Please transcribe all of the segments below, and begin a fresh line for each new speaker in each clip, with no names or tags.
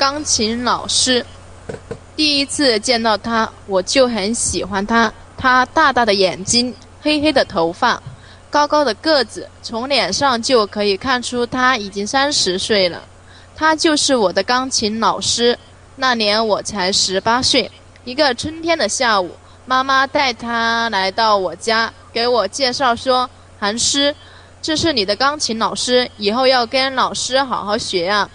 钢琴老师。第一次见到他，我就很喜欢他。他大大的眼睛，黑黑的头发，高高的个子，从脸上就可以看出他已经三十岁了。他就是我的钢琴老师。那年我才十八岁。一个春天的下午，妈妈带他来到我家，给我介绍说：“韩师，这是你的钢琴老师，以后要跟老师好好学啊。”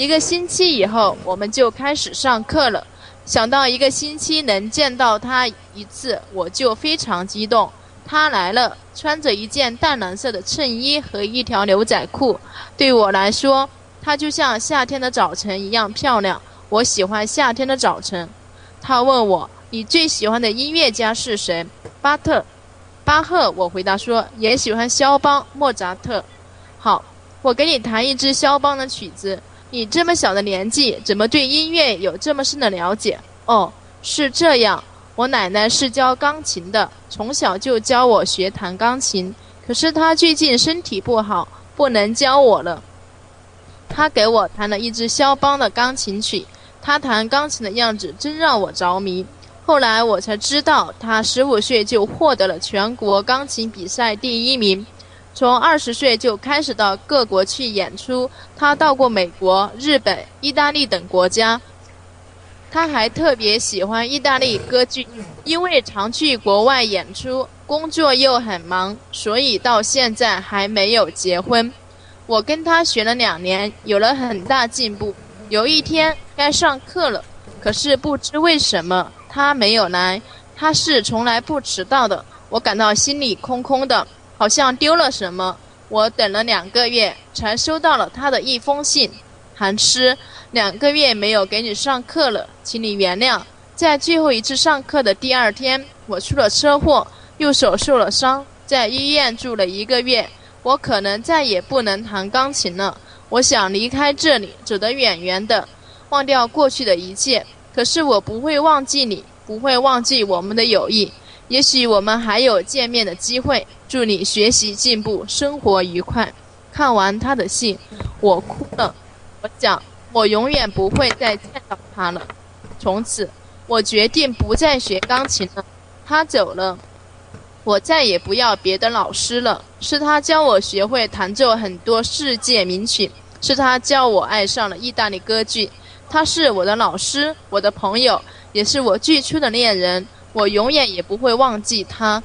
一个星期以后，我们就开始上课了。想到一个星期能见到他一次，我就非常激动。他来了，穿着一件淡蓝色的衬衣和一条牛仔裤，对我来说，他就像夏天的早晨一样漂亮。我喜欢夏天的早晨。他问我：“你最喜欢的音乐家是谁？”巴特、巴赫。我回答说：“也喜欢肖邦、莫扎特。”好，我给你弹一支肖邦的曲子。你这么小的年纪，怎么对音乐有这么深的了解？哦，是这样。我奶奶是教钢琴的，从小就教我学弹钢琴。可是她最近身体不好，不能教我了。她给我弹了一支肖邦的钢琴曲，她弹钢琴的样子真让我着迷。后来我才知道，她十五岁就获得了全国钢琴比赛第一名。从二十岁就开始到各国去演出，他到过美国、日本、意大利等国家。他还特别喜欢意大利歌剧，因为常去国外演出，工作又很忙，所以到现在还没有结婚。我跟他学了两年，有了很大进步。有一天该上课了，可是不知为什么他没有来。他是从来不迟到的，我感到心里空空的。好像丢了什么，我等了两个月才收到了他的一封信。韩师，两个月没有给你上课了，请你原谅。在最后一次上课的第二天，我出了车祸，右手受了伤，在医院住了一个月。我可能再也不能弹钢琴了。我想离开这里，走得远远的，忘掉过去的一切。可是我不会忘记你，不会忘记我们的友谊。也许我们还有见面的机会。祝你学习进步，生活愉快。看完他的信，我哭了。我讲，我永远不会再见到他了。从此，我决定不再学钢琴了。他走了，我再也不要别的老师了。是他教我学会弹奏很多世界名曲，是他教我爱上了意大利歌剧。他是我的老师，我的朋友，也是我最初的恋人。我永远也不会忘记他。